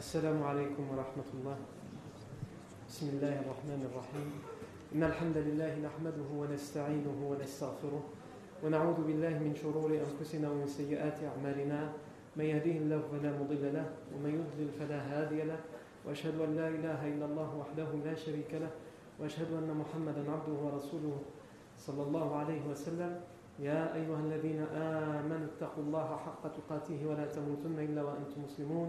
السلام عليكم ورحمة الله. بسم الله الرحمن الرحيم. إن الحمد لله نحمده ونستعينه ونستغفره ونعوذ بالله من شرور أنفسنا ومن سيئات أعمالنا. من يهديه الله فلا مضل له ومن يضلل فلا هادي له. وأشهد أن لا إله إلا الله وحده لا شريك له. وأشهد أن محمدا عبده ورسوله صلى الله عليه وسلم. يا أيها الذين آمنوا اتقوا الله حق تقاته ولا تموتن إلا وأنتم مسلمون.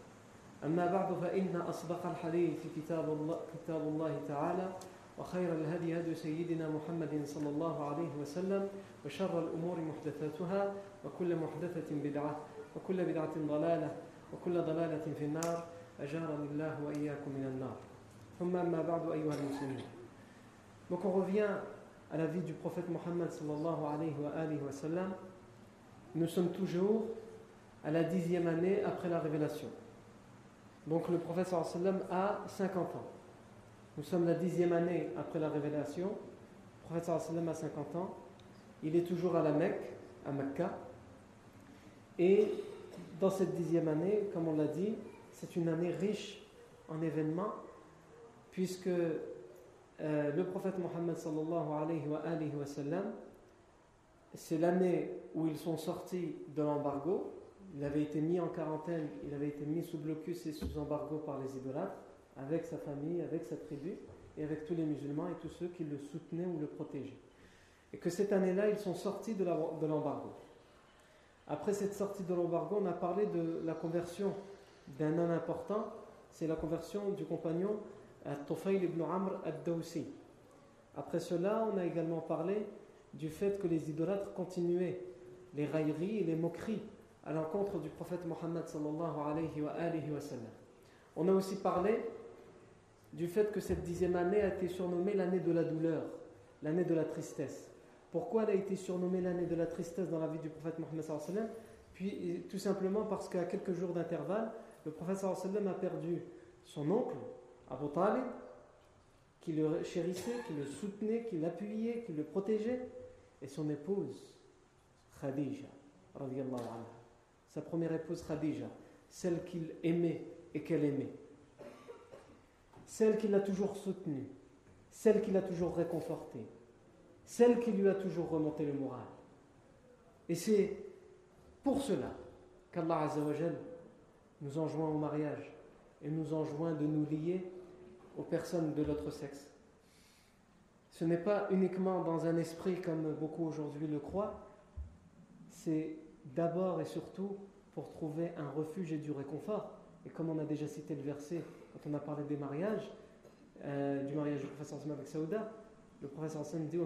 أما بعد فإن أصدق الحديث كتاب الله, كتاب الله تعالى وخير الهدي هدي سيدنا محمد صلى الله عليه وسلم وشر الأمور محدثاتها وكل محدثة بدعة وكل بدعة ضلالة وكل ضلالة في النار أجارني الله وإياكم من النار ثم أما بعد أيها المسلمين Donc on revient à la vie du prophète Mohammed sallallahu alayhi wa, alayhi wa sallam. Nous sommes toujours à la dixième année après la révélation. Donc le wa sallam a 50 ans. Nous sommes la dixième année après la révélation. Le wa sallam a 50 ans. Il est toujours à la Mecque, à Mecca. Et dans cette dixième année, comme on l'a dit, c'est une année riche en événements, puisque euh, le prophète Mohammed sallallahu alayhi wa, alayhi c'est l'année où ils sont sortis de l'embargo. Il avait été mis en quarantaine, il avait été mis sous blocus et sous embargo par les idolâtres, avec sa famille, avec sa tribu, et avec tous les musulmans et tous ceux qui le soutenaient ou le protégeaient. Et que cette année-là, ils sont sortis de l'embargo. Après cette sortie de l'embargo, on a parlé de la conversion d'un homme important, c'est la conversion du compagnon Tufayl ibn Amr ad-Dawsi. Après cela, on a également parlé du fait que les idolâtres continuaient les railleries et les moqueries à l'encontre du prophète Mohammed sallallahu alayhi wa. On a aussi parlé du fait que cette dixième année a été surnommée l'année de la douleur, l'année de la tristesse. Pourquoi elle a été surnommée l'année de la tristesse dans la vie du prophète Mohammed sallallahu alayhi wa sallam? Puis tout simplement parce qu'à quelques jours d'intervalle, le prophète sallallahu alayhi wa sallam a perdu son oncle, Abu Talib, qui le chérissait, qui le soutenait, qui l'appuyait, qui le protégeait, et son épouse, Khadija, sa première épouse Khadija, celle qu'il aimait et qu'elle aimait, celle qui l'a toujours soutenue, celle qui l'a toujours réconfortée, celle qui lui a toujours remonté le moral. Et c'est pour cela qu'Allah nous enjoint au mariage et nous enjoint de nous lier aux personnes de l'autre sexe. Ce n'est pas uniquement dans un esprit comme beaucoup aujourd'hui le croient, c'est d'abord et surtout pour trouver un refuge et du réconfort. Et comme on a déjà cité le verset quand on a parlé des mariages, euh, du mariage du professeur Sam avec Saouda, le professeur Sam dit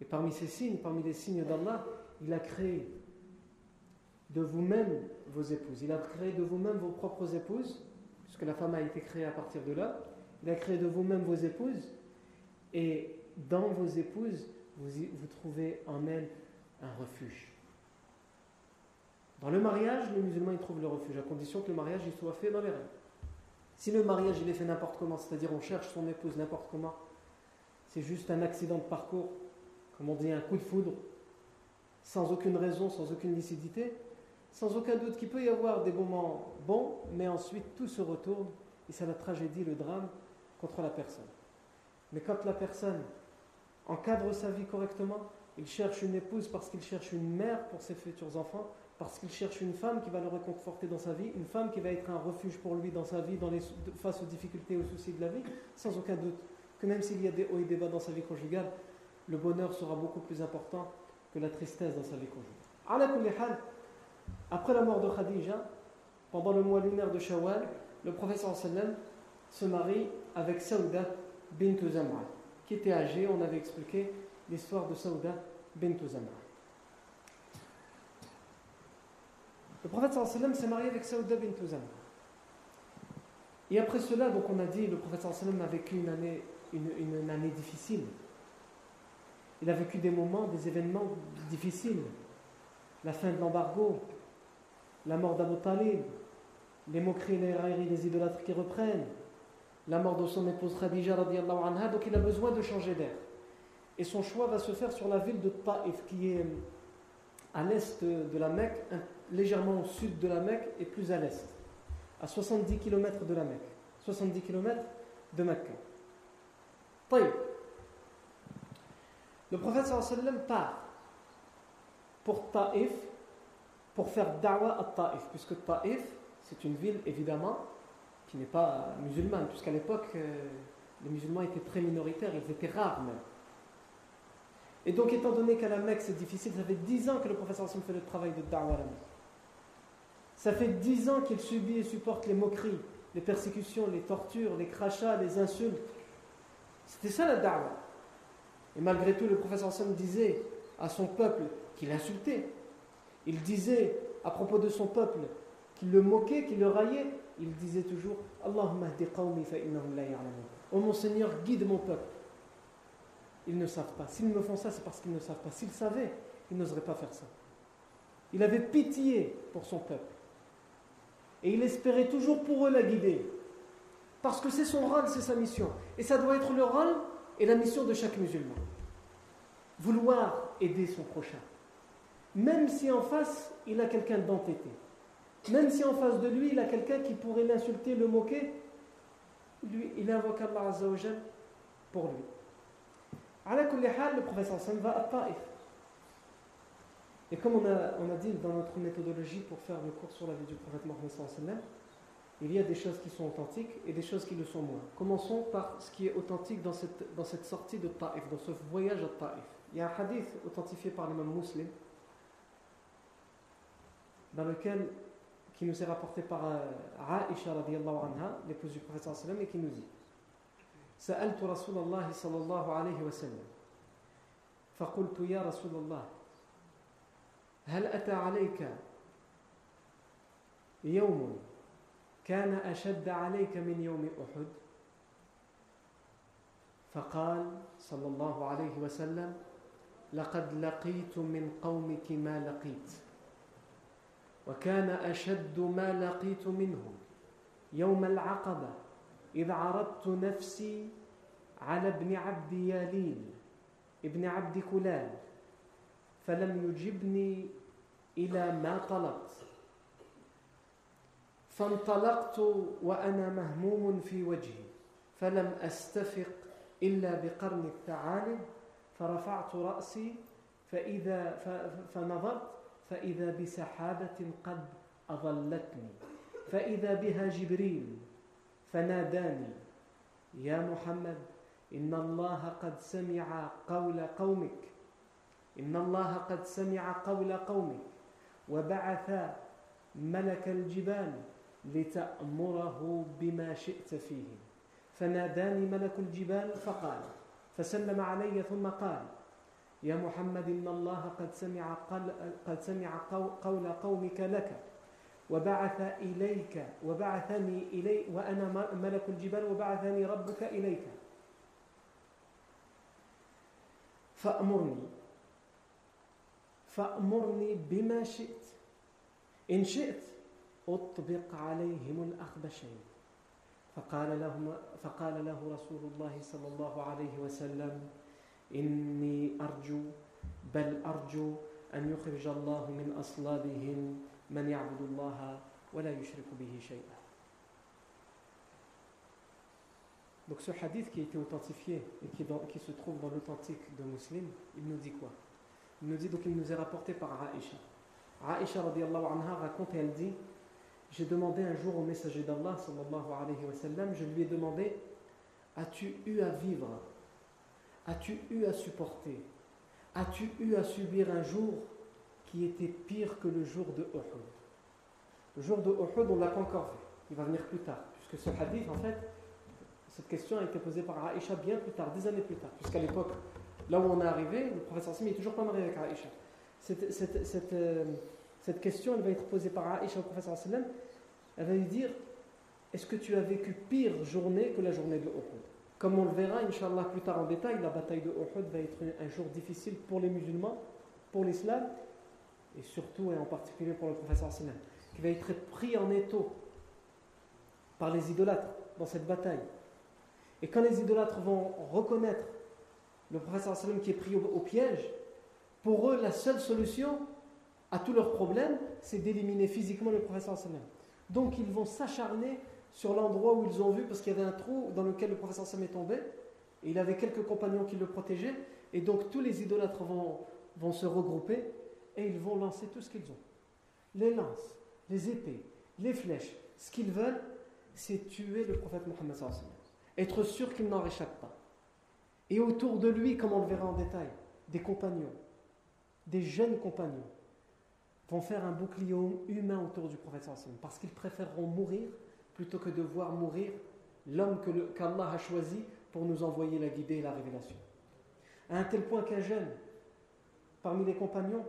Et parmi ces signes, parmi les signes d'Allah, il a créé de vous-même vos épouses. Il a créé de vous-même vos propres épouses, puisque la femme a été créée à partir de là. Il a créé de vous-même vos épouses, et dans vos épouses, vous, trouvez en elles un refuge. Dans le mariage, les musulmans y trouvent le refuge, à condition que le mariage il soit fait dans les règles. Si le mariage il est fait n'importe comment, c'est-à-dire on cherche son épouse n'importe comment, c'est juste un accident de parcours, comme on dit, un coup de foudre, sans aucune raison, sans aucune lucidité, sans aucun doute qu'il peut y avoir des moments bons, mais ensuite tout se retourne et c'est la tragédie, le drame contre la personne. Mais quand la personne encadre sa vie correctement, il cherche une épouse parce qu'il cherche une mère pour ses futurs enfants, parce qu'il cherche une femme qui va le réconforter dans sa vie, une femme qui va être un refuge pour lui dans sa vie, face aux difficultés et aux soucis de la vie, sans aucun doute. Que même s'il y a des hauts et des bas dans sa vie conjugale, le bonheur sera beaucoup plus important que la tristesse dans sa vie conjugale. Après la mort de Khadija, pendant le mois lunaire de Shawwal, le professeur se marie avec Saouda bint Zamra, qui était âgée, on avait expliqué l'histoire de Saouda bint. Le prophète sallam s'est marié avec Saouda bint. Et après cela, donc on a dit, le prophète sallam a vécu une année, une, année difficile. Il a vécu des moments, des événements difficiles. La fin de l'embargo, la mort d'Abu Talib, les moqueries les railleries des idolâtres qui reprennent, la mort de son épouse Khadija anha, donc il a besoin de changer d'air. Et son choix va se faire sur la ville de Taif, qui est à l'est de la Mecque, légèrement au sud de la Mecque et plus à l'est, à 70 km de la Mecque, 70 km de Mecque. Taif. Le prophète part pour Taif, pour faire da'wa à Taif, puisque Taif, c'est une ville évidemment qui n'est pas musulmane, puisqu'à l'époque, euh, les musulmans étaient très minoritaires, ils étaient rares même. Et donc, étant donné qu'à la Mecque c'est difficile, ça fait dix ans que le professeur Hassan fait le travail de da'wah. Ça fait dix ans qu'il subit et supporte les moqueries, les persécutions, les tortures, les crachats, les insultes. C'était ça la da'wah. Et malgré tout, le professeur Hassan disait à son peuple qu'il insultait. Il disait à propos de son peuple qu'il le moquait, qu'il le raillait. Il disait toujours Allahumma qawmi fa la Oh mon Seigneur, guide mon peuple ils ne savent pas. S'ils me font ça, c'est parce qu'ils ne savent pas. S'ils savaient, ils n'oseraient pas faire ça. Il avait pitié pour son peuple. Et il espérait toujours pour eux la guider. Parce que c'est son rôle, c'est sa mission. Et ça doit être le rôle et la mission de chaque musulman. Vouloir aider son prochain. Même si en face, il a quelqu'un d'entêté. Même si en face de lui, il a quelqu'un qui pourrait l'insulter, le moquer, lui, il invoque Allah pour lui le professeur va à Taif. Et comme on a, on a dit dans notre méthodologie pour faire le cours sur la vie du prophète Mohammed, il y a des choses qui sont authentiques et des choses qui le sont moins. Commençons par ce qui est authentique dans cette, dans cette sortie de Taif, dans ce voyage à Taif. Il y a un hadith authentifié par l'imam muslim dans lequel qui nous est rapporté par euh, Aisha anha, l'épouse du prophète et qui nous dit سألت رسول الله صلى الله عليه وسلم فقلت يا رسول الله هل أتى عليك يوم كان أشد عليك من يوم أحد فقال صلى الله عليه وسلم لقد لقيت من قومك ما لقيت وكان أشد ما لقيت منهم يوم العقبة إذ عرضت نفسي على ابن عبد يالين ابن عبد كلال فلم يجبني إلى ما طلبت. فانطلقت وأنا مهموم في وجهي فلم أستفق إلا بقرن الثعالب فرفعت رأسي فإذا فنظرت فإذا بسحابة قد أظلتني فإذا بها جبريل فناداني يا محمد إن الله قد سمع قول قومك إن الله قد سمع قول قومك وبعث ملك الجبال لتأمره بما شئت فيه. فناداني ملك الجبال فقال فسلم علي ثم قال يا محمد إن الله قد سمع قد سمع قول قومك لك وبعث إليك وبعثني إلي وأنا ملك الجبال وبعثني ربك إليك. فأمرني فأمرني بما شئت. إن شئت أطبق عليهم الأخبشين. فقال له, فقال له رسول الله صلى الله عليه وسلم إني أرجو بل أرجو أن يخرج الله من أصلابهم من يعبد الله ولا يشرك به شيئا Donc ce hadith qui a été authentifié et qui, dans, qui se trouve dans l'authentique de Muslim, il nous dit quoi Il nous dit donc il nous est rapporté par Aïcha. Aïcha radiallahu anha raconte et elle dit J'ai demandé un jour au messager d'Allah sallallahu alayhi wa sallam, je lui ai demandé As-tu eu à vivre As-tu eu à supporter? As-tu eu à subir un jour qui était pire que le jour de Uhud? Le jour de Uhud, on ne l'a pas encore vu. Il va venir plus tard. Puisque ce hadith, en fait, cette question a été posée par Aïcha bien plus tard, des années plus tard, puisqu'à l'époque, là où on est arrivé, le professeur Simi n'est toujours pas marié avec Aïcha. Euh, cette, question, elle va être posée par Aïcha au professeur Sallam. Elle va lui dire est-ce que tu as vécu pire journée que la journée de Uhud? Comme on le verra, Inch'Allah, plus tard en détail, la bataille de Uhud va être un jour difficile pour les musulmans, pour l'islam, et surtout et en particulier pour le professeur Sinan, qui va être pris en étau par les idolâtres dans cette bataille. Et quand les idolâtres vont reconnaître le professeur sallam qui est pris au, piège, pour eux, la seule solution à tous leurs problèmes, c'est d'éliminer physiquement le professeur sallam. Donc ils vont s'acharner sur l'endroit où ils ont vu, parce qu'il y avait un trou dans lequel le professeur sallam est tombé, et il avait quelques compagnons qui le protégeaient, et donc tous les idolâtres vont, vont se regrouper, et ils vont lancer tout ce qu'ils ont. Les lances, les épées, les flèches, ce qu'ils veulent, c'est tuer le prophète Mohammed être sûr qu'il n'en réchappe pas. Et autour de lui, comme on le verra en détail, des compagnons, des jeunes compagnons, vont faire un bouclier humain autour du prophète parce qu'ils préféreront mourir plutôt que de voir mourir l'homme qu'Allah a choisi pour nous envoyer la guidée et la révélation. À un tel point qu'un jeune, parmi les compagnons,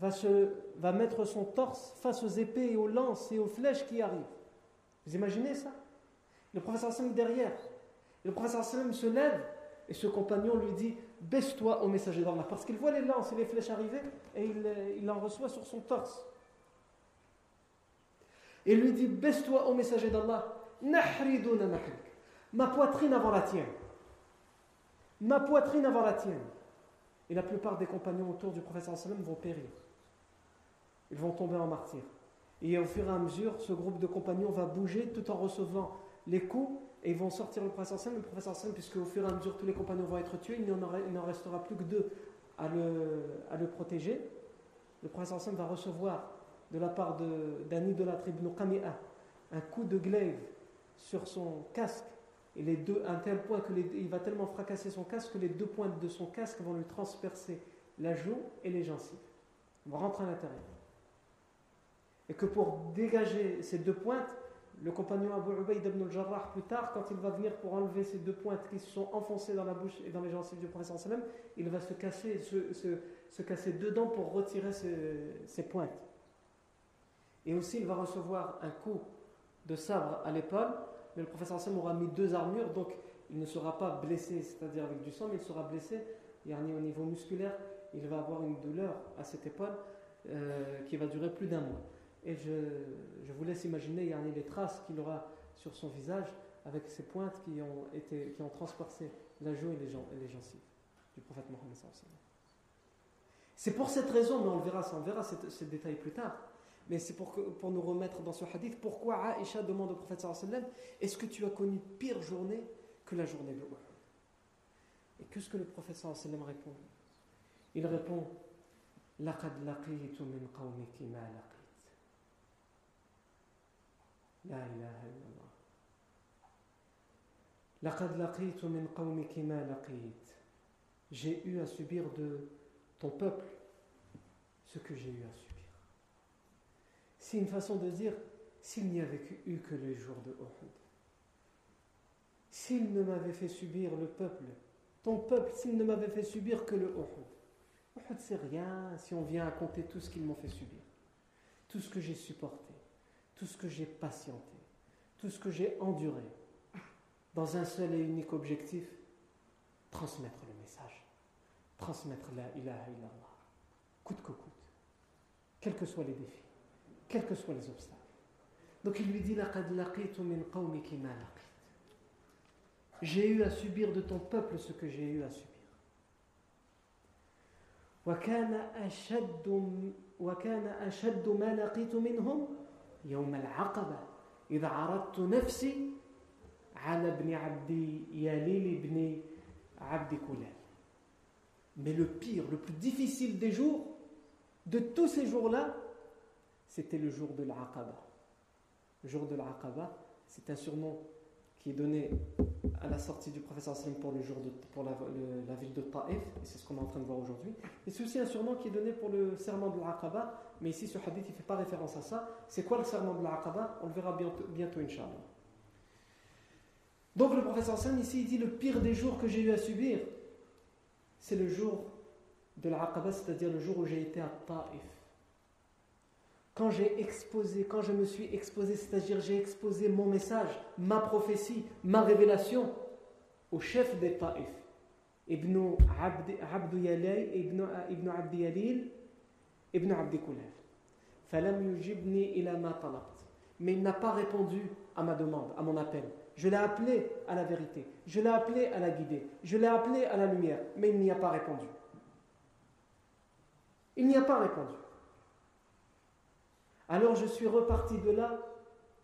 va, se, va mettre son torse face aux épées et aux lances et aux flèches qui arrivent. Vous imaginez ça? Le professeur Hassan derrière. le professeur Hassan se lève et ce compagnon lui dit Baisse-toi au messager d'Allah. Parce qu'il voit les lances et les flèches arriver et il, il en reçoit sur son torse. Et lui dit Baisse-toi au messager d'Allah. Ma poitrine avant la tienne. Ma poitrine avant la tienne. Et la plupart des compagnons autour du professeur sallam vont périr. Ils vont tomber en martyr. Et au fur et à mesure, ce groupe de compagnons va bouger tout en recevant les coups et ils vont sortir le professeur Sam. Le professeur Sam, puisque au fur et à mesure tous les compagnons vont être tués, il n'en restera plus que deux à le, à le protéger. Le professeur Sam va recevoir de la part d'un idolâtre ibn Qami'a un coup de glaive sur son casque et les deux, à un tel point que il va tellement fracasser son casque que les deux pointes de son casque vont lui transpercer la joue et les gencives. Il rentrer à l'intérieur. Et que pour dégager ces deux pointes, le compagnon Abu Ubaid ibn al-Jarrah, plus tard, quand il va venir pour enlever ces deux pointes qui se sont enfoncées dans la bouche et dans les gencives du prophète il va se casser, se, se, casser dedans pour retirer ces, pointes. Et aussi, il va recevoir un coup de sabre à l'épaule, mais le professeur sallam aura mis deux armures, donc il ne sera pas blessé, c'est-à-dire avec du sang, mais il sera blessé, et au niveau musculaire, il va avoir une douleur à cette épaule euh, qui va durer plus d'un mois. Et je, vous laisse imaginer il y a les traces qu'il aura sur son visage avec ces pointes qui ont, transpercé la joue et les, gencives du prophète Mohammed. C'est pour cette raison, mais on le verra, on verra ces, détails plus tard. Mais c'est pour, pour nous remettre dans ce hadith pourquoi Aïcha demande au prophète Est-ce que tu as connu pire journée que la journée de Uhud Et qu'est-ce que le prophète répond Il répond لقد لقيت من قومك ما لقيت لا إله إلا الله لقد لقيت من قومك ما لقيت J'ai eu à subir de ton peuple ce que j'ai eu à subir. C'est une façon de dire s'il n'y avait eu que les jours de Uhud, s'il ne m'avait fait subir le peuple, ton peuple, s'il ne m'avait fait subir que le Uhud, Uhud c'est rien si on vient à compter tout ce qu'ils m'ont fait subir, tout ce que j'ai supporté, tout ce que j'ai patienté, tout ce que j'ai enduré, dans un seul et unique objectif, transmettre le message, transmettre la ilaha illallah, coûte que coûte, quels que soient les défis, quels que soient les obstacles. Donc il lui dit J'ai eu à subir de ton peuple ce que j'ai eu à subir. وكان أشد وكان أشد ما لقيت منهم يوم العقبة إذا عرضت نفسي على ابن عبد ياليل بن عبد كلال Mais le pire, le plus difficile des jours, de tous ces jours-là, c'était le jour de l'Aqaba. Le jour de l'Aqaba, c'est un surnom qui est donné à la sortie du professeur Salim pour, le jour de, la, la, ville de Taif, et c'est ce qu'on est en train de voir aujourd'hui. Et c'est aussi un surnom qui est donné pour le serment de l'Aqaba, mais ici ce hadith ne fait pas référence à ça. C'est quoi le serment de l'Aqaba On le verra bientôt, bientôt Inch'Allah. Donc le professeur Salim ici il dit le pire des jours que j'ai eu à subir, c'est le jour de l'Aqaba, c'est-à-dire le jour où j'ai été à Taif. Quand j'ai exposé, quand je me suis exposé, c'est-à-dire j'ai exposé mon message, ma prophétie, ma révélation au chef des Taif, Ibn Abd Yalay, Ibn, Ibn Yalil, Ibn Abd Mais il n'a pas répondu à ma demande, à mon appel. Je l'ai appelé à la vérité, je l'ai appelé à la guider, je l'ai appelé à la lumière, mais il n'y a pas répondu. Il n'y a pas répondu. Alors je suis reparti de là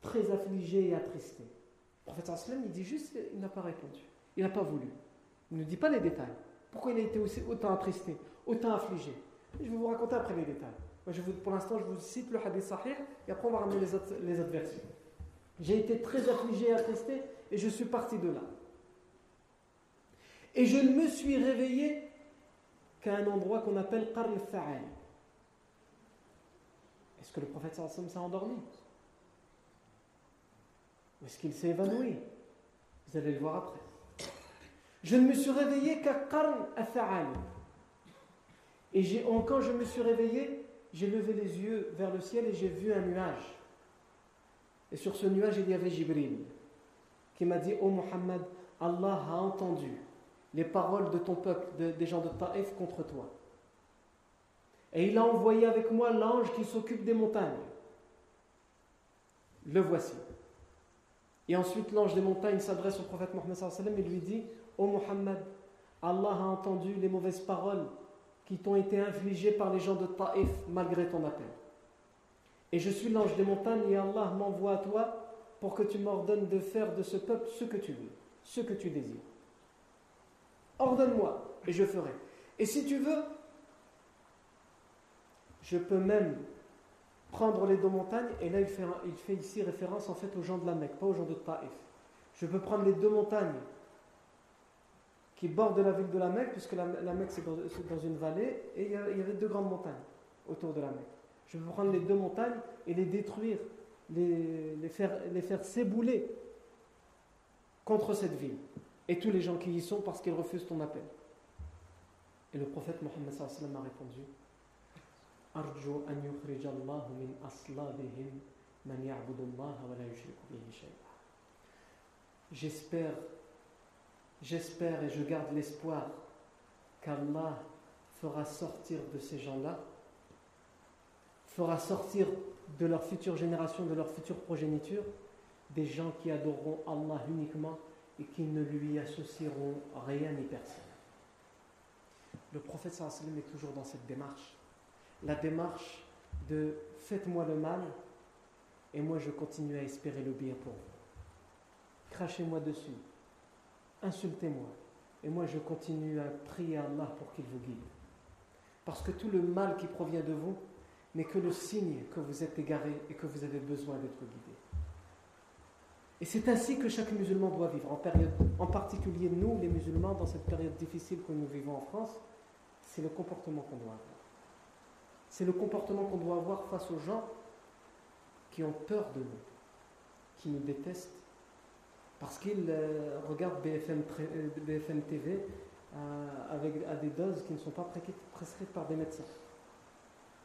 très affligé et attristé. Le prophète sallam, il dit juste, il n'a pas répondu. Il n'a pas voulu. Il ne dit pas les détails. Pourquoi il a été aussi, autant attristé, autant affligé? Je vais vous raconter après les détails. je pour l'instant, je vous cite le hadith sahih et après on va ramener les autres, versions. J'ai été très affligé et attristé et je suis parti de là. Et je ne me suis réveillé qu'à un endroit qu'on appelle Qarl Fa'al. Est-ce que le prophète sallam s'est endormi Ou est-ce qu'il s'est évanoui? Vous allez le voir après. Je ne me suis réveillé qu'à Qarn Fa'al. Et quand je me suis réveillé, j'ai levé les yeux vers le ciel et j'ai vu un nuage. Et sur ce nuage, il y avait Jibril qui m'a dit, ô oh Muhammad, Allah a entendu les paroles de ton peuple, des gens de Taif contre toi. Et il a envoyé avec moi l'ange qui s'occupe des montagnes. Le voici. Et ensuite, l'ange des montagnes s'adresse au prophète Mohammed et lui dit Ô Muhammad, Allah a entendu les mauvaises paroles qui t'ont été infligées par les gens de Taif malgré ton appel. Et je suis l'ange des montagnes et Allah m'envoie à toi pour que tu m'ordonnes de faire de ce peuple ce que tu veux, ce que tu désires. Ordonne-moi et je ferai. Et si tu veux, je peux même prendre les deux montagnes, et là il fait, ici référence en fait aux gens de la Mecque, pas aux gens de Taif. Je peux prendre les deux montagnes qui bordent la ville de la Mecque, puisque la, Mecque c'est dans, une vallée, et il y, avait deux grandes montagnes autour de la Mecque. Je peux prendre les deux montagnes et les détruire, les, faire, les s'ébouler contre cette ville et tous les gens qui y sont parce qu'ils refusent ton appel. Et le prophète Mohammed a répondu J'espère, j'espère et je garde l'espoir qu'Allah fera sortir de ces gens-là, fera sortir de leur future génération, de leur future progéniture, des gens qui adoreront Allah uniquement et qui ne lui associeront rien ni personne. Le prophète sallam est toujours dans cette démarche. La démarche de faites-moi le mal et moi je continue à espérer le bien pour vous. Crachez-moi dessus, insultez-moi et moi je continue à prier Allah pour qu'il vous guide. Parce que tout le mal qui provient de vous n'est que le signe que vous êtes égaré et que vous avez besoin d'être guidé. Et c'est ainsi que chaque musulman doit vivre, en, période, en particulier nous, les musulmans, dans cette période difficile que nous vivons en France, c'est le comportement qu'on doit avoir. C'est le comportement qu'on doit avoir face aux gens qui ont peur de nous, qui nous détestent, parce qu'ils euh, regardent BFM, BFM TV euh, avec, à des doses qui ne sont pas prescrites par des médecins.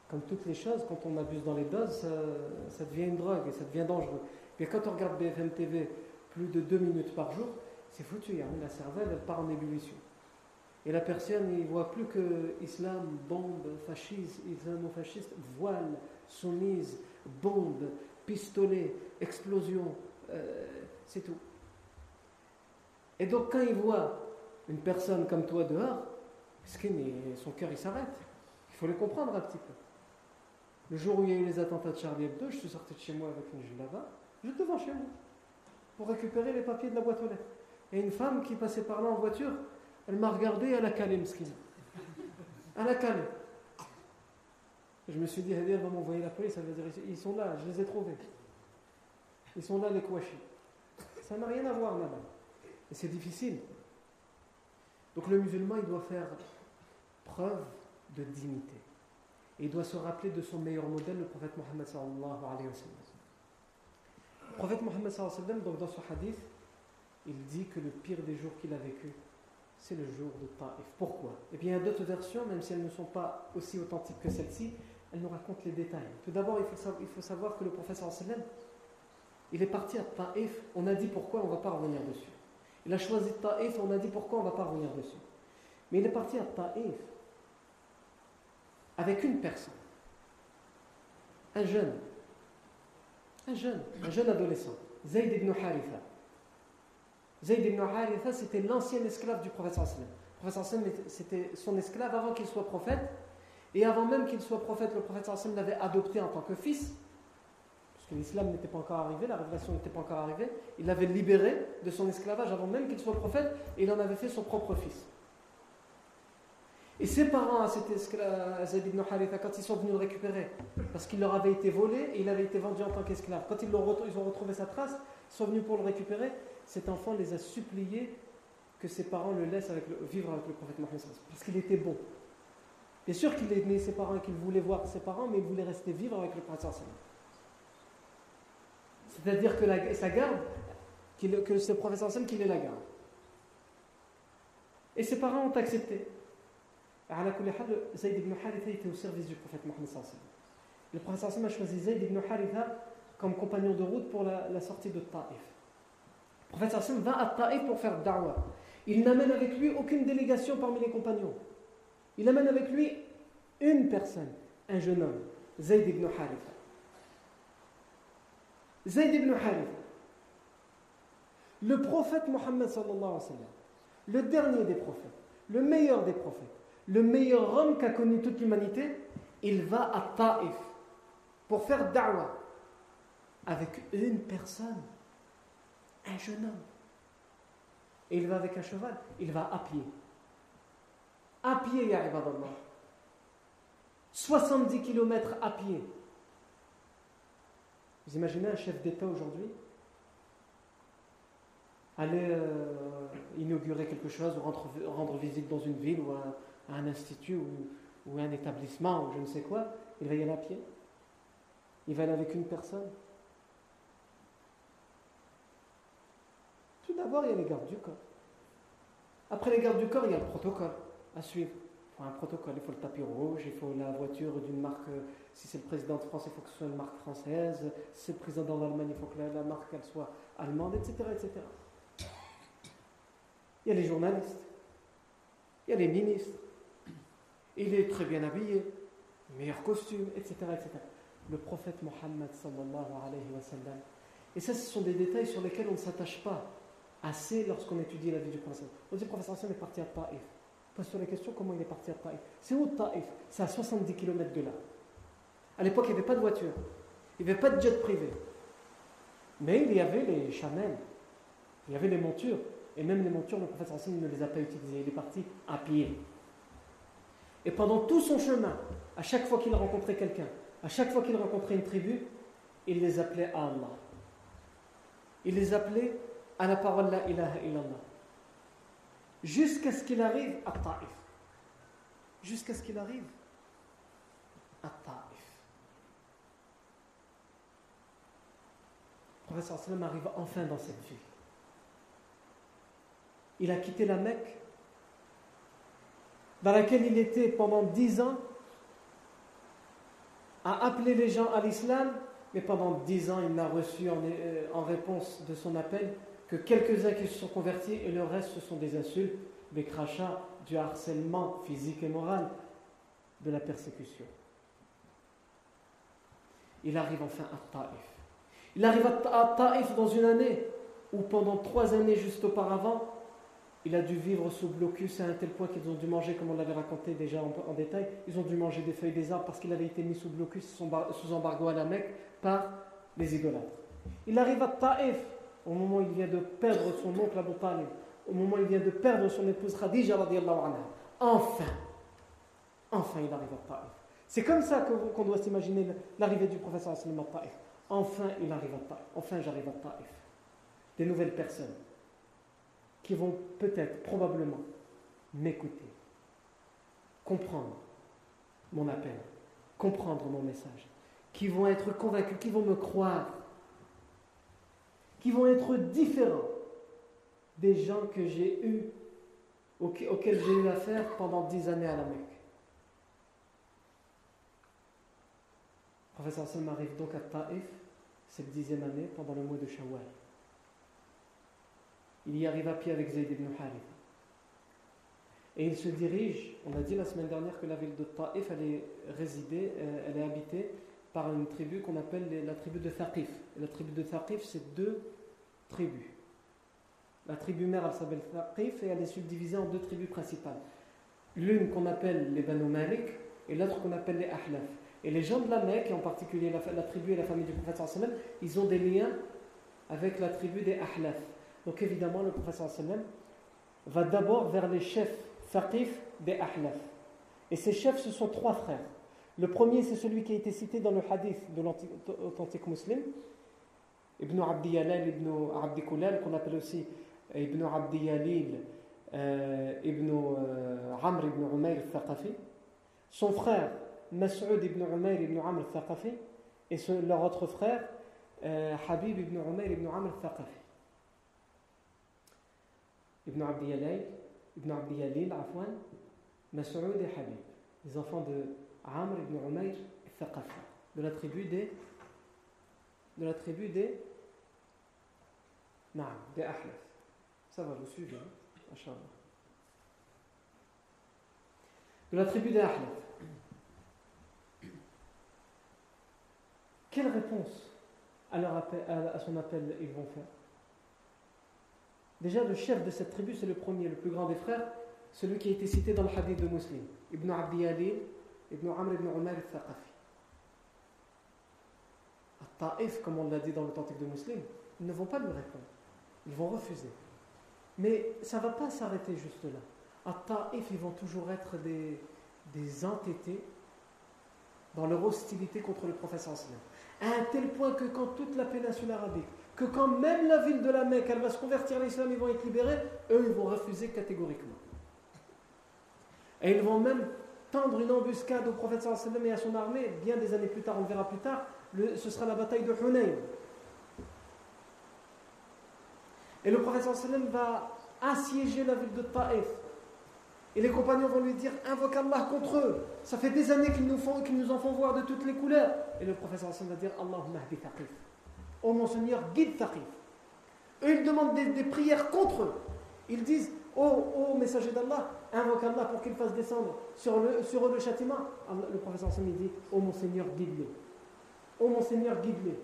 Comme toutes les choses, quand on abuse dans les doses, ça devient une drogue et ça devient dangereux. Mais quand on regarde BFM TV plus de deux minutes par jour, c'est foutu. Hein. La cervelle, elle part en ébullition. Et la personne, il voit plus que islam, bombe, fascisme, islamo-fasciste, voile, soumise, bombe, pistolet, explosion, euh, c'est tout. Et donc quand il voit une personne comme toi dehors, son cœur il s'arrête. Il faut le comprendre un petit peu. Le jour où il y a eu les attentats de Charlie Hebdo, je suis sorti de chez moi avec une là-bas juste devant chez moi, pour récupérer les papiers de la boîte aux lettres. Et une femme qui passait par là en voiture, elle m'a regardé, elle a calé, mskine. Elle a calé. Je me suis dit, elle va m'envoyer la police, elle va dire, ils sont là, je les ai trouvés. Ils sont là, les kouachis. Ça n'a rien à voir là-bas. Et c'est difficile. Donc le musulman, il doit faire preuve de dignité. Et il doit se rappeler de son meilleur modèle, le prophète Mohammed sallallahu alayhi wa sallam prophète Mohammed donc dans ce hadith, il dit que le pire des jours qu'il a vécu, c'est le jour de Taif. Pourquoi? Eh bien, il y a d'autres versions, même si elles ne sont pas aussi authentiques que celle-ci, elle nous raconte les détails. Tout d'abord, il, faut savoir que le professeur il est parti à Taif, on a dit pourquoi, on ne va pas revenir dessus. Il a choisi Taif, on a dit pourquoi, on ne va pas revenir dessus. Mais il est parti à Taif avec une personne, un jeune, un jeune, un jeune adolescent, Zayd ibn Haritha. Zayd ibn Haritha, c'était l'ancien esclave du prophète sallam. Le prophète c'était son esclave avant qu'il soit prophète. Et avant même qu'il soit prophète, le prophète sallam l'avait adopté en tant que fils que l'islam n'était pas encore arrivé, la révélation n'était pas encore arrivée, il l'avait libéré de son esclavage avant même qu'il soit prophète, et il en avait fait son propre fils. Et ses parents, à cet esclave, ibn Haritha, quand ils sont venus le récupérer, parce qu'il leur avait été volé et il avait été vendu en tant qu'esclave, quand ils, ont retrouvé sa trace, ils sont venus pour le récupérer, cet enfant les a suppliés que ses parents le laissent vivre avec le prophète Mohammed parce qu'il était bon. Bien sûr qu'il aimait ses parents qu'il voulait voir ses parents, mais il voulait rester vivre avec le prophète c'est-à-dire que la, sa garde, que ce Sam qu'il est la garde. Et ses parents ont accepté. Zayd ibn Haritha était au service du prophète Mohammed Le prophète a choisi Zayd ibn Haritha comme compagnon de route pour la, sortie de Taif. Le prophète va à Taif pour faire da'wah. Il n'amène avec lui aucune délégation parmi les compagnons. Il amène avec lui une personne, un jeune homme, Zayd ibn Haritha. Zayd ibn Haritha, le prophète Mohammed le dernier des prophètes, le meilleur des prophètes, le meilleur homme qu'a connu toute l'humanité, il va à Taif pour faire da'wah avec une personne, un jeune homme. Et il va avec un cheval, il va à pied. À pied, ya ibadallah. 70 km à pied. Vous imaginez un chef d'État aujourd'hui aller euh, inaugurer quelque chose ou rendre, visite dans une ville ou à, un institut ou, un établissement ou je ne sais quoi, il va y aller à pied. Il va aller avec une personne. D'abord, il y a les gardes du corps. Après les gardes du corps, il y a le protocole à suivre un protocole. Il faut le tapis rouge, il faut la voiture d'une marque. Euh, si c'est le président de France, il faut que ce soit une marque française. Si c'est le président d'Allemagne, il faut que la, marque elle soit allemande, etc., etc. Il y a les journalistes, il y a les ministres. Il est très bien habillé, meilleur costume, etc., etc. Le prophète Mohammed sallallahu alayhi wa sallam. Et ça, ce sont des détails sur lesquels on ne s'attache pas assez lorsqu'on étudie la vie du prophète. On dit le prophète est parti à Taif sur la question comment il est parti à Taïf? C'est où Taïf? C'est à 70 km de là. À l'époque, il n'y avait pas de voiture. Il n'y avait pas de jet privé. Mais il y avait les chamelles. Il y avait les montures. Et même les montures, le prophète Hassan ne les a pas utilisées. Il est parti à pied. Et pendant tout son chemin, à chaque fois qu'il rencontrait quelqu'un, à chaque fois qu'il rencontrait une tribu, il les appelait à Allah. Il les appelait à la parole La ilaha illallah jusqu'à ce qu'il arrive à Taif. Jusqu'à ce qu'il arrive à Taif. Le professeur sallam arrive enfin dans cette ville. Il a quitté la Mecque, dans laquelle il était pendant dix ans, à appeler les gens à l'islam, mais pendant dix ans, il n'a reçu en, euh, en réponse de son appel que quelques-uns qui se sont convertis et le reste ce sont des insultes, des crachats, du harcèlement physique et moral, de la persécution. Il arrive enfin à Taïf. Il arrive à Taïf dans une année où pendant trois années juste auparavant, il a dû vivre sous blocus à un tel point qu'ils ont dû manger, comme on l'avait raconté déjà en, détail, ils ont dû manger des feuilles des arbres parce qu'il avait été mis sous blocus, sous embargo à la Mecque par les idolâtres. Il arrive à Taïf au moment où il vient de perdre son oncle Abu Talib, au moment où il vient de perdre son épouse Khadija anha, enfin, enfin il arrive à Taif. C'est comme ça qu'on doit s'imaginer l'arrivée du professeur Assalam à Taif. Enfin il arrive à Taif, enfin j'arrive à Taif. Des nouvelles personnes qui vont peut-être, probablement, m'écouter, comprendre mon appel, comprendre mon message, qui vont être convaincus, qui vont me croire qui vont être différents des gens que j'ai auxquels j'ai eu affaire pendant dix années à la Mecque. professeur Hassan arrive donc à Taif, c'est le dixième année, pendant le mois de Shawwal. Il y arrive à pied avec Zayd ibn Harith. Et il se dirige, on a dit la semaine dernière que la ville de Taif, elle est résidée, euh, elle est habitée par une tribu qu'on appelle la tribu de Thaqif. Et la tribu de Thaqif, c'est deux tribus. La tribu mère, elle s'appelle Thaqif et elle est subdivisée en deux tribus principales. L'une qu'on appelle les Banu Malik et l'autre qu'on appelle les Ahlaf. Et les gens de la Mecque, en particulier la, tribu et la famille du prophète ils ont des liens avec la tribu des Ahlaf. Donc évidemment, le prophète va d'abord vers les chefs Thaqif des Ahlaf. Et ces chefs, ce sont trois frères. Le premier, c'est celui qui a été cité dans le hadith de l'authentique musulman, Ibn Abdi Yalil, Ibn Abdi Kulal, qu'on appelle aussi Ibn Abdi Yalil, euh, Ibn euh, ibn Umayr al-Thaqafi. Son frère, Mas'ud ibn Umayr ibn Amr al-Thaqafi, et leur autre frère, euh, Habib ibn Umayr ibn Amr al-Thaqafi. Ibn Abdi Yalil, Ibn Abdi Yalil, Afwan, Mas'ud et Habib, les enfants de Amr ibn Umayr al-Thaqafi, de la tribu des de la tribu des Naam, des. Ça va, vous suivez, hein De la tribu des Ahlaf. Quelle réponse à, son appel ils vont faire? Déjà, le chef de cette tribu, c'est le premier, le plus grand des frères, celui qui a été cité dans le hadith de Muslim, Ibn Abdi Ibn Amr ibn Umar al-Thaqafi. Taif, comme on l'a dit dans l'authentique de Muslim, ils ne vont pas lui répondre. Ils vont refuser. Mais ça ne va pas s'arrêter juste là. À Taif, ils vont toujours être des, des entêtés dans leur hostilité contre le prophète À un tel point que quand toute la péninsule arabique, que quand même la ville de la Mecque, elle va se convertir à l'islam, ils vont être libérés, eux, ils vont refuser catégoriquement. Et ils vont même tendre une embuscade au prophète sallam et à son armée, bien des années plus tard, on verra plus tard, ce sera la bataille de Hunayn. Et le prophète sallam va assiéger la ville de Taif. Et les compagnons vont lui dire Invoque Allah contre eux. Ça fait des années qu'ils nous, nous en font voir de toutes les couleurs. Et le prophète sallam va dire Allahumma Taqif. Oh mon Seigneur, guide Taqif. Eux, ils demandent des, prières contre eux. Ils disent Oh, oh messager d'Allah, invoque Allah pour qu'il fasse descendre sur, le, eux le châtiment. le prophète sallam dit Oh mon Seigneur, guide-les. Oh mon Seigneur, guide-les.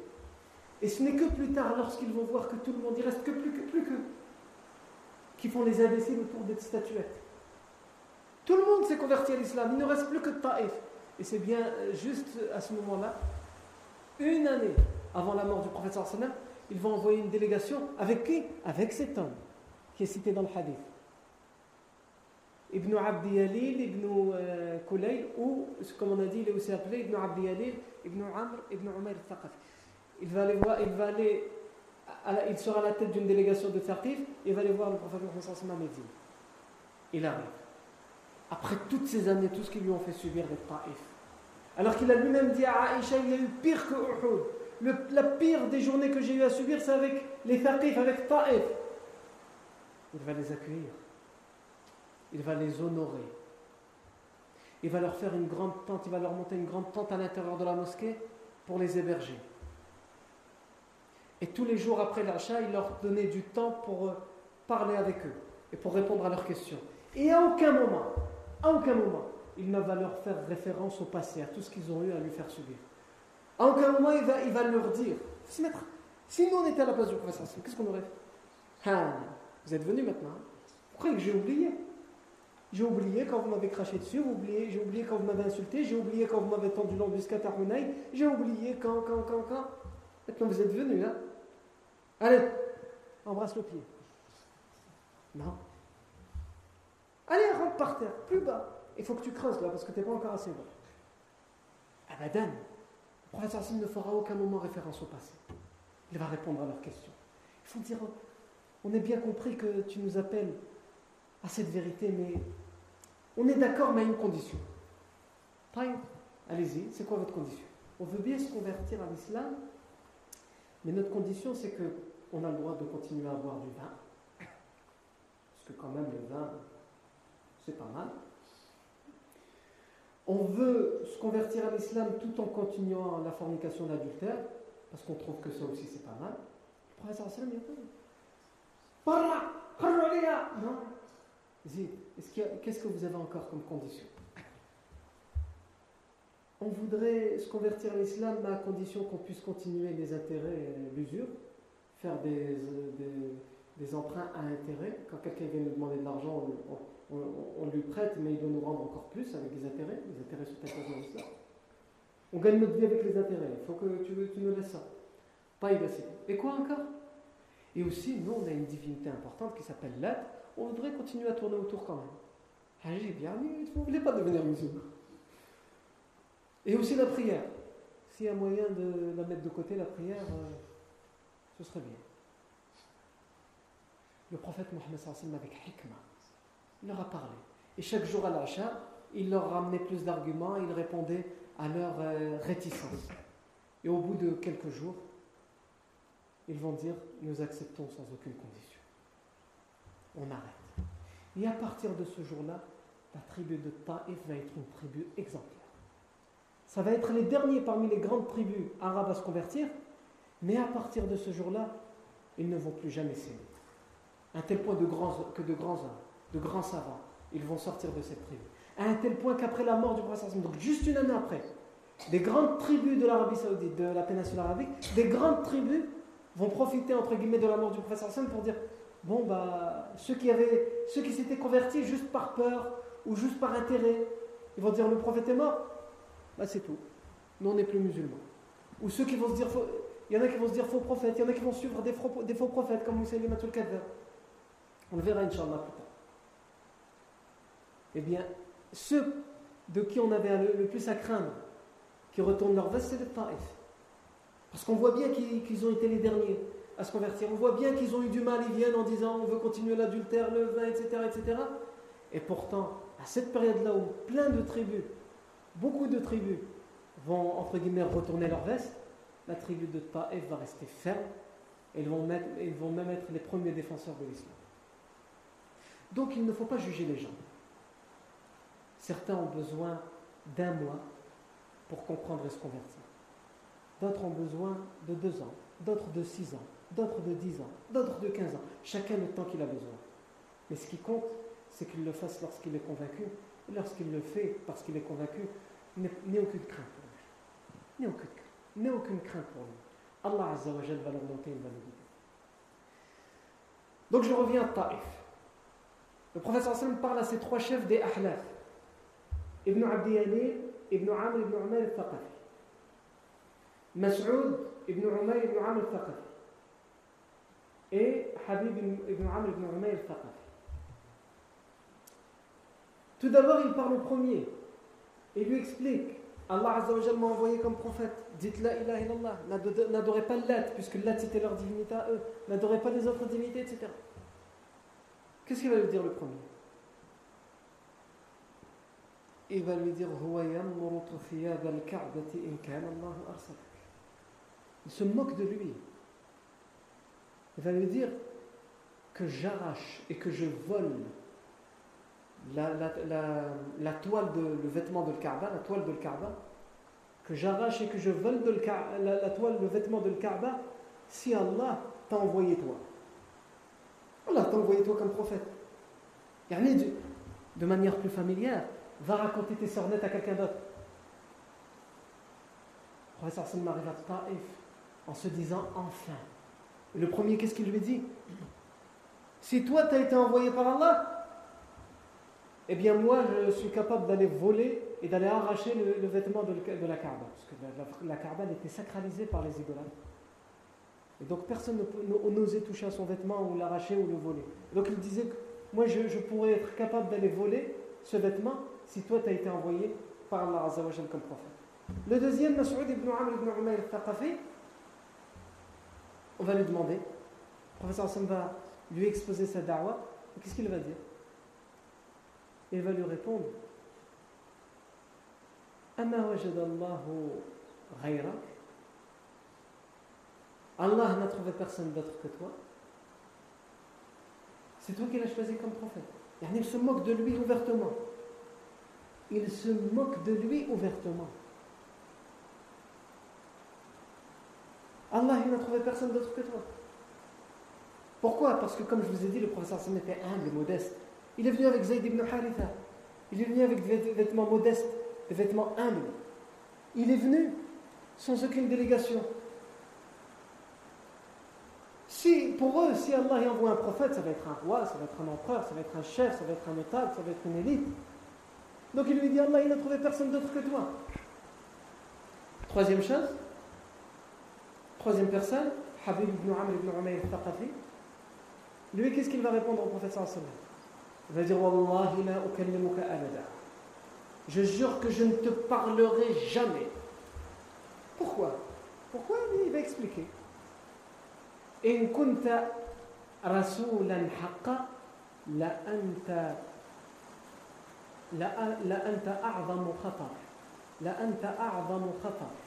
Et ce n'est que plus tard, lorsqu'ils vont voir que tout le monde, il reste que plus que, plus que, qui font les imbéciles autour des statuettes. Tout le monde s'est converti à l'islam, il ne reste plus que Taif. Et c'est bien euh, juste à ce moment-là, une année avant la mort du prophète sallam, ils vont envoyer une délégation avec qui? Avec cet homme qui est cité dans le hadith. Ibn Abdi Yalil, Ibn euh, Kulayl, ou comme on a dit, il est aussi appelé Ibn Abdi Yalil, Ibn Amr, Ibn Umayr al-Thaqafi. Il va aller voir, il va aller, il sera à la tête d'une délégation de et il va aller voir le prophète Mohammed à. Il arrive. Après toutes ces années, tout ce qu'ils lui ont fait subir des Taif. Alors qu'il a lui-même dit à Aïcha, il y a eu pire que Uhud. la pire des journées que j'ai eu à subir, c'est avec les Thaqif, avec Taif. Il va les accueillir. Il va les honorer. Il va leur faire une grande tente, il va leur monter une grande tente à l'intérieur de la mosquée pour les héberger. Et tous les jours après l'achat, il leur donnait du temps pour euh, parler avec eux et pour répondre à leurs questions. Et à aucun moment, à aucun moment, il ne va leur faire référence au passé, à tout ce qu'ils ont eu à lui faire subir. À aucun moment, il va, il va leur dire si nous on était à la place du professeur, qu'est-ce qu'on aurait fait? Vous êtes venu maintenant. Hein? Vous croyez que j'ai oublié? J'ai oublié quand vous m'avez craché dessus, j'ai oublié quand vous m'avez insulté, j'ai oublié quand vous m'avez tendu l'embuscade à j'ai oublié quand, quand, quand, quand. Maintenant vous êtes venu, hein Allez, embrasse le pied. Non. Allez, rentre par terre, plus bas. Il faut que tu creuses là parce que tu n'es pas encore assez bas. Abadan. Le prophète ne fera aucun moment référence au passé. Il va répondre à leurs questions. Il faut dire on est bien compris que tu nous appelles à cette vérité, mais on est d'accord, mais à une condition. Allez-y, c'est quoi votre condition? On veut bien se convertir à l'islam, mais notre condition, c'est qu'on a le droit de continuer à boire du vin. Parce que quand même, le vin, c'est pas mal. on veut se convertir à l'islam tout en continuant la fornication d'adultère, parce qu'on trouve que ça aussi c'est pas mal. Le professeur sallam il a Non? Qu'est-ce que vous avez encore comme condition? On voudrait se convertir à l'islam à condition qu'on puisse continuer les intérêts l'usure, faire des, des, emprunts à intérêt. Quand quelqu'un vient nous demander de l'argent, on, lui prête, mais il doit nous rendre encore plus avec des intérêts. Les intérêts sont imposés dans l'islam. On gagne notre vie avec les intérêts. Il faut que tu, nous laisses ça. Pas Et quoi encore? Et aussi, nous, on a une divinité importante qui s'appelle l'être. On voudrait continuer à tourner autour quand même. J'ai bien, vous ne voulez pas devenir musulman. Et aussi la prière. S'il y a moyen de la mettre de côté, la prière, euh, ce serait bien. Le prophète Mohammed avec hikmah, il leur a parlé. Et chaque jour à l'achat, il leur ramenait plus d'arguments, il répondait à leur euh, réticence. Et au bout de quelques jours, ils vont dire nous acceptons sans aucune condition. On arrête. Et à partir de ce jour-là, la tribu de Taïf va être une tribu exemplaire. Ça va être les derniers parmi les grandes tribus arabes à se convertir, mais à partir de ce jour-là, ils ne vont plus jamais s'aimer. À un tel point que de grands hommes, de grands savants, ils vont sortir de cette tribu. À un tel point qu'après la mort du prophète, donc juste une année après, des grandes tribus de l'Arabie Saoudite, de la péninsule arabique, des grandes tribus vont profiter entre guillemets de la mort du Hassan pour dire bon bah ceux qui avaient ceux qui s'étaient convertis juste par peur ou juste par intérêt, ils vont dire le prophète est mort, bah c'est tout. Nous on n'est plus musulmans. Ou ceux qui vont se dire il y en a qui vont se dire faux prophètes, il y en a qui vont suivre des faux, faux prophètes comme Moussaïlim Matul Kadher. On le verra Inch'Allah plus tard. Eh bien, ceux de qui on avait le, plus à craindre, qui retournent leur veste, c'est les Taïf. Parce qu'on voit bien qu'ils ont été les derniers à se convertir. On voit bien qu'ils ont eu du mal, ils viennent en disant on veut continuer l'adultère, le vin, etc., etc. Et pourtant, à cette période-là où plein de tribus, beaucoup de tribus vont, entre guillemets, retourner leur veste, la tribu de Taïf va rester ferme et ils vont, ils vont même être les premiers défenseurs de l'islam. Donc il ne faut pas juger les gens. Certains ont besoin d'un mois pour comprendre et se convertir. D'autres ont besoin de deux ans, d'autres de six ans, d'autres de dix ans, d'autres de quinze ans. Chacun le temps qu'il a besoin. Mais ce qui compte, c'est qu'il le fasse lorsqu'il est convaincu. Et lorsqu'il le fait parce qu'il est convaincu, n'ait aucune crainte pour lui. N'ait aucune crainte. Aucune crainte pour lui. Allah Azza wa va leur monter une valeur. Donc je reviens à Taif. Le professeur Sallam parle à ces trois chefs des Ahlaf. Ibn Abdi Ibn Amr, Ibn Umar al-Thaqafi. Mas'ud ibn Umayr ibn Amr al-Thaqafi et Habib ibn Amr ibn Umayr al-Thaqafi. Tout d'abord, il parle au premier et lui explique Allah Azza wa m'a envoyé comme prophète. Dites la ilaha illallah. N'adorez pas l'at, puisque l'at c'était leur divinité à eux. N'adorez pas les autres divinités, etc. Qu'est-ce qu'il va lui dire le premier? Il va lui dire il se moque de lui. Il va lui dire que j'arrache et que je vole la, toile de le vêtement de Kaaba, la toile de Kaaba, que j'arrache et que je vole de la, toile, le vêtement de Kaaba, si Allah t'a envoyé toi. Allah t'a envoyé toi comme prophète. de, de manière plus familière, va raconter tes sornettes à quelqu'un d'autre. Le professeur Salman arrive à Taif en se disant enfin. Le premier, qu'est-ce qu'il lui dit? Si toi, tu as été envoyé par Allah, eh bien moi, je suis capable d'aller voler et d'aller arracher le, vêtement de, la Kaaba. Parce que la, Kaaba était sacralisée par les idolâtres. Et donc personne n'osait toucher à son vêtement ou l'arracher ou le voler. Donc il disait que moi je, pourrais être capable d'aller voler ce vêtement si toi tu as été envoyé par Allah comme prophète. Le deuxième, Mas'ud ibn Amr ibn Umayr al-Thaqafi, on va lui demander. Le professeur Hassan va lui exposer sa da'wa. Qu'est-ce qu'il va dire? Il va lui répondre Allah n'a trouvé personne d'autre que toi. C'est toi qui l'as choisi comme prophète. Il se moque de lui ouvertement. il se moque de lui ouvertement. Allah, il n'a trouvé personne d'autre que toi. Pourquoi? Parce que, comme je vous ai dit, le professeur Sam était humble, modeste. Il est venu avec Zayd ibn Haritha. Il est venu avec des vêtements modestes, des vêtements humbles. Il est venu sans aucune délégation. Si, pour eux, si Allah y envoie un prophète, ça va être un roi, ça va être un empereur, ça va être un chef, ça va être un notable, ça va être une élite. Donc il lui dit Allah, il n'a trouvé personne d'autre que toi. Troisième chose, Troisième personne, Habib ibn Amr ibn Umayr al-Thaqafi. Lui, qu'est-ce qu'il va répondre au prophète sallallahu Il va dire Wallahi la ukallimuka abada. Je jure que je ne te parlerai jamais. Pourquoi? Pourquoi? Il va expliquer. In kunta rasulan haqqa la anta la anta a'zamu khatar. La anta a'zamu khatar.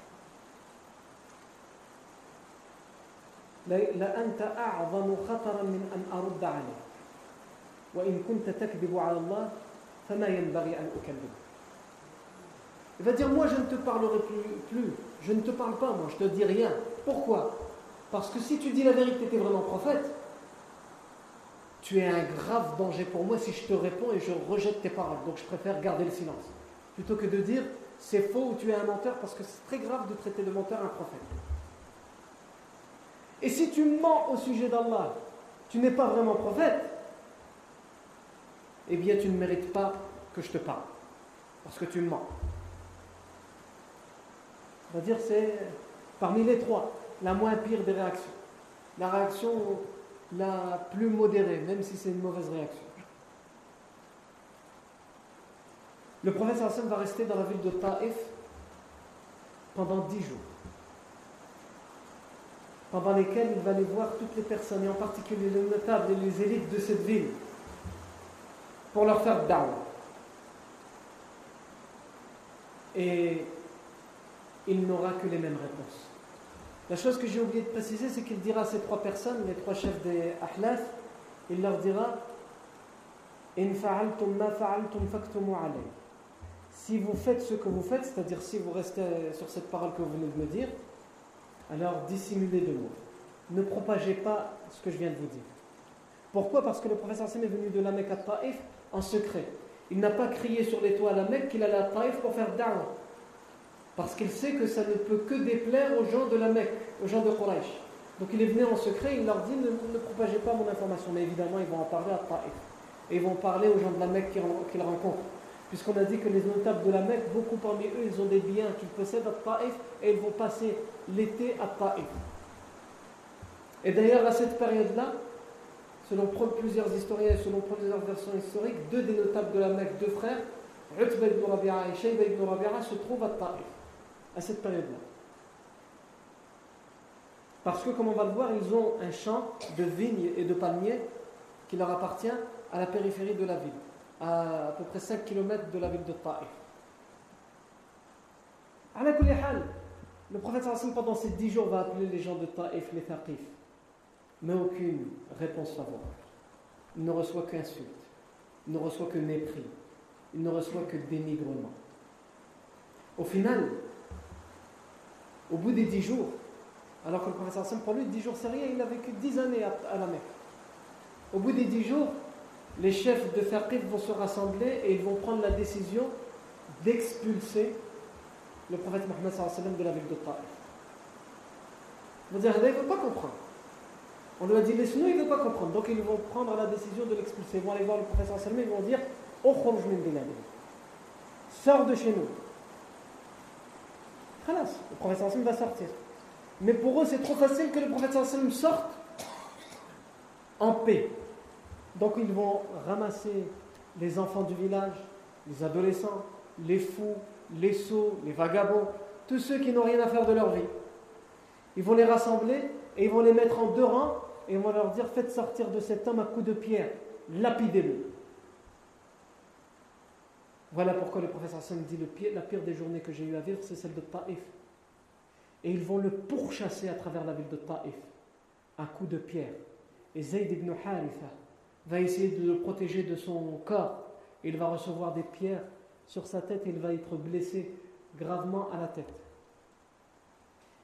لأنت أعظم خطرا من أن أرد عليه وإن كنت تكذب على الله فما ينبغي أن أكذب Il va dire, moi je ne te parlerai plus, plus, je ne te parle pas, moi je te dis rien. Pourquoi Parce que si tu dis la vérité, tu es vraiment prophète, tu es un grave danger pour moi si je te réponds et je rejette tes paroles. Donc je préfère garder le silence. Plutôt que de dire c'est faux ou tu es un menteur, parce que c'est très grave de traiter de menteur un prophète. Et si tu mens au sujet d'Allah, tu n'es pas vraiment prophète, eh bien tu ne mérites pas que je te parle. Parce que tu mens. On va dire c'est parmi les trois la moins pire des réactions. La réaction la plus modérée, même si c'est une mauvaise réaction. Le prophète Hassan va rester dans la ville de Taif pendant dix jours, pendant lesquels il va aller voir toutes les personnes, et en particulier les notables et les élites de cette ville, pour leur faire down. Et il n'aura que les mêmes réponses. La chose que j'ai oublié de préciser, c'est qu'il dira à ces trois personnes, les trois chefs des Ahlaf, il leur dira Si vous faites ce que vous faites, c'est-à-dire si vous restez sur cette parole que vous venez de me dire, alors dissimulez de moi. Ne propagez pas ce que je viens de vous dire. Pourquoi? Parce que le professeur Sim est venu de la Mecque à Taïf en secret. Il n'a pas crié sur les toits à la Mecque qu'il allait à Taïf pour faire da'wah. Parce qu'il sait que ça ne peut que déplaire aux gens de la Mecque, aux gens de Quraysh. Donc il est venu en secret, il leur dit ne, propagez pas mon information. Mais évidemment, ils vont en parler à Taïf. Et ils vont parler aux gens de la Mecque qu'ils rencontrent. Puisqu'on a dit que les notables de la Mecque, beaucoup parmi eux, ils ont des biens qu'ils possèdent à Taïf et ils vont passer l'été à Taïf. Et d'ailleurs, à cette période-là, selon plusieurs historiens et selon plusieurs versions historiques, deux des notables de la Mecque, deux frères, Utba ibn et Shayba ibn Rabi'a, se trouvent à Taïf à cette période-là. Parce que, comme on va le voir, ils ont un champ de vignes et de palmiers qui leur appartient à la périphérie de la ville, à à peu près 5 km de la ville de Taif. Le prophète pendant ces 10 jours va appeler les gens de Taif les Thaqif, mais aucune réponse favorable. Il ne reçoit qu'insulte, il ne reçoit que mépris, il ne reçoit que dénigrement. Au final, au bout des dix jours, alors que le Hassan, pour lui, dix jours c'est rien, il a vécu dix années à, la Mecque. Au bout des dix jours, les chefs de Faqif vont se rassembler et ils vont prendre la décision d'expulser le prophète Mohammed sallam de la ville de Taif. Ils vont dire, il ne veut pas comprendre. On lui a dit, laisse-nous, il ne veut pas comprendre. Donc ils vont prendre la décision de l'expulser. Ils vont aller voir le professeur sallam et ils vont dire, Sors de chez nous le prophète sallam va sortir. Mais pour eux, c'est trop facile que le prophète sallam sorte en paix. Donc ils vont ramasser les enfants du village, les adolescents, les fous, les sots, les vagabonds, tous ceux qui n'ont rien à faire de leur vie. Ils vont les rassembler et ils vont les mettre en deux rangs et ils vont leur dire faites sortir de cet homme à coups de pierre, lapidez-le. Voilà pourquoi le professeur Hassan dit la pire des journées que j'ai eu à vivre, c'est celle de Taif. Et ils vont le pourchasser à travers la ville de Taif, à coups de pierre. Et Zayd ibn Haritha va essayer de le protéger de son corps. Il va recevoir des pierres sur sa tête et il va être blessé gravement à la tête.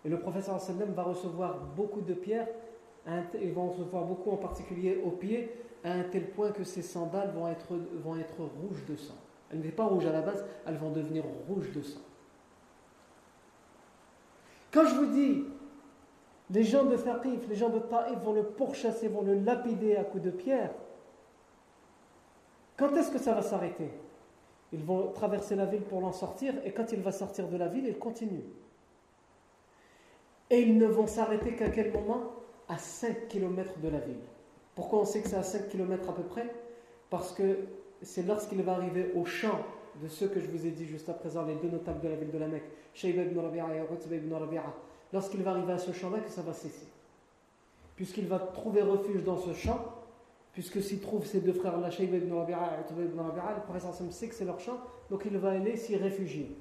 Et le professeur sallam va recevoir beaucoup de pierres, il va en recevoir beaucoup en particulier aux pieds, à un tel point que ses sandales vont être, vont rouges de sang. Elles n'étaient pas rouges à la base, elles vont devenir rouges de sang. Quand je vous dis, les gens de Thaqif, les gens de Taïf vont le pourchasser, vont le lapider à coups de pierre, quand est-ce que ça va s'arrêter? Ils vont traverser la ville pour l'en sortir, et quand il va sortir de la ville, il continue. Et ils ne vont s'arrêter qu'à quel moment? À 5 km de la ville. Pourquoi on sait que c'est à 5 km à peu près? Parce que c'est lorsqu'il va arriver au champ de ceux que je vous ai dit juste à présent, les deux notables de la ville de la Mecque, Shayba ibn Rabi'a et Utba ibn Rabi'a, lorsqu'il va arriver à ce champ-là, que ça va cesser? Puisqu'il va trouver refuge dans ce champ, puisque s'il trouve ces deux frères-là, Shayba ibn Rabi'a et ibn Rabi'a, le professeur sait que c'est leur champ, donc il va aller s'y réfugier.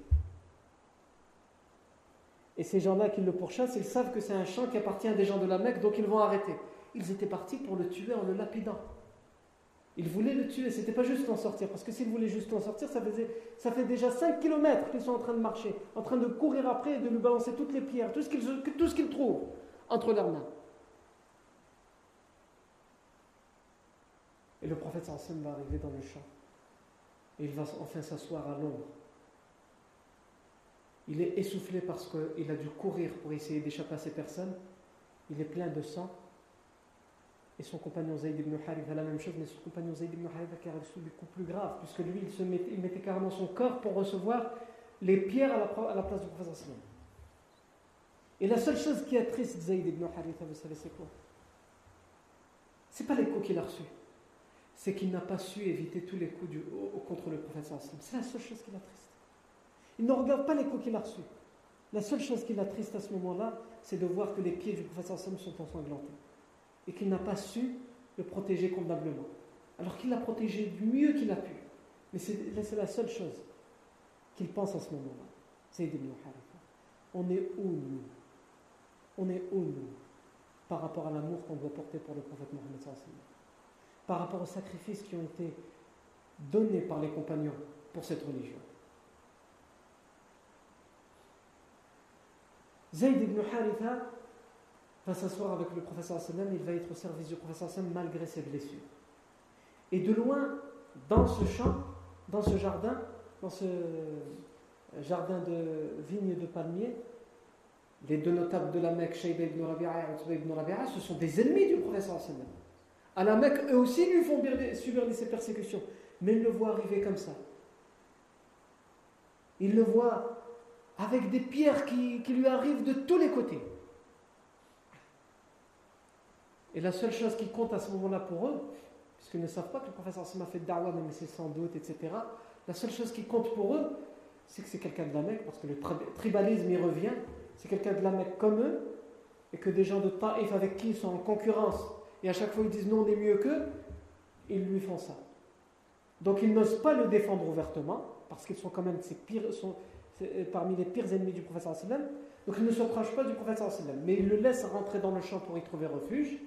Et ces gens-là qui le pourchassent, ils savent que c'est un champ qui appartient à des gens de la Mecque, donc ils vont arrêter. Ils étaient partis pour le tuer en le lapidant. Ils voulaient le tuer, c'était pas juste en sortir, parce que s'ils voulaient juste en sortir, ça, faisait, ça fait déjà 5 km qu'ils sont en train de marcher, en train de courir après et de lui balancer toutes les pierres, tout ce qu'ils, tout ce qu'ils trouvent entre leurs mains. Et le prophète va arriver dans le champ. Et il va enfin s'asseoir à l'ombre. Il est essoufflé parce qu'il a dû courir pour essayer d'échapper à ces personnes. Il est plein de sang. Et son compagnon Zayd ibn Haritha la même chose, mais son compagnon Zayd ibn Haritha qui a reçu des coups plus graves, puisque lui, il, se mettait, carrément son corps pour recevoir les pierres à la, place du prophète Et la seule chose qui attriste Zayd ibn Haritha, vous savez, c'est quoi? C'est pas les coups qu'il a reçus, c'est qu'il n'a pas su éviter tous les coups du, contre le prophète C'est la seule chose qui l'attriste. Il ne regarde pas les coups qu'il a reçus. La seule chose qui l'attriste à ce moment-là, c'est de voir que les pieds du prophète sont ensanglantés et qu'il n'a pas su le protéger convenablement. Alors qu'il l'a protégé du mieux qu'il a pu. Mais c'est la seule chose qu'il pense à ce moment-là. C'est On est où nous? On est où nous? Par rapport à l'amour qu'on doit porter pour le prophète Mohammed Par rapport aux sacrifices qui ont été donnés par les compagnons pour cette religion. Zayd ibn Haritha va s'asseoir avec le professeur sallam, il va être au service du professeur sallam malgré ses blessures. Et de loin, dans ce champ, dans ce jardin, dans ce jardin de vignes de palmiers, les deux notables de la Mecque, Shayba ibn Rabi'a et ibn Rabi'a, ce sont des ennemis du professeur sallam. À la Mecque, eux aussi lui font subir ces persécutions, mais ils le voient arriver comme ça. Ils le voient avec des pierres qui, lui arrivent de tous les côtés. Et la seule chose qui compte à ce moment-là pour eux, puisqu'ils ne savent pas que le professeur Sam a fait da'wah, même c'est sans doute, etc., la seule chose qui compte pour eux, c'est que c'est quelqu'un de la Mecque, parce que le tribalisme y revient, c'est quelqu'un de la Mecque comme eux, et que des gens de Taïf avec qui ils sont en concurrence, et à chaque fois ils disent non, on est mieux qu'eux, ils lui font ça. Donc ils n'osent pas le défendre ouvertement, parce qu'ils sont quand même sont, parmi les pires ennemis du professeur sallam. Donc ils ne se prochent pas du professeur mais ils le laissent rentrer dans le champ pour y trouver refuge.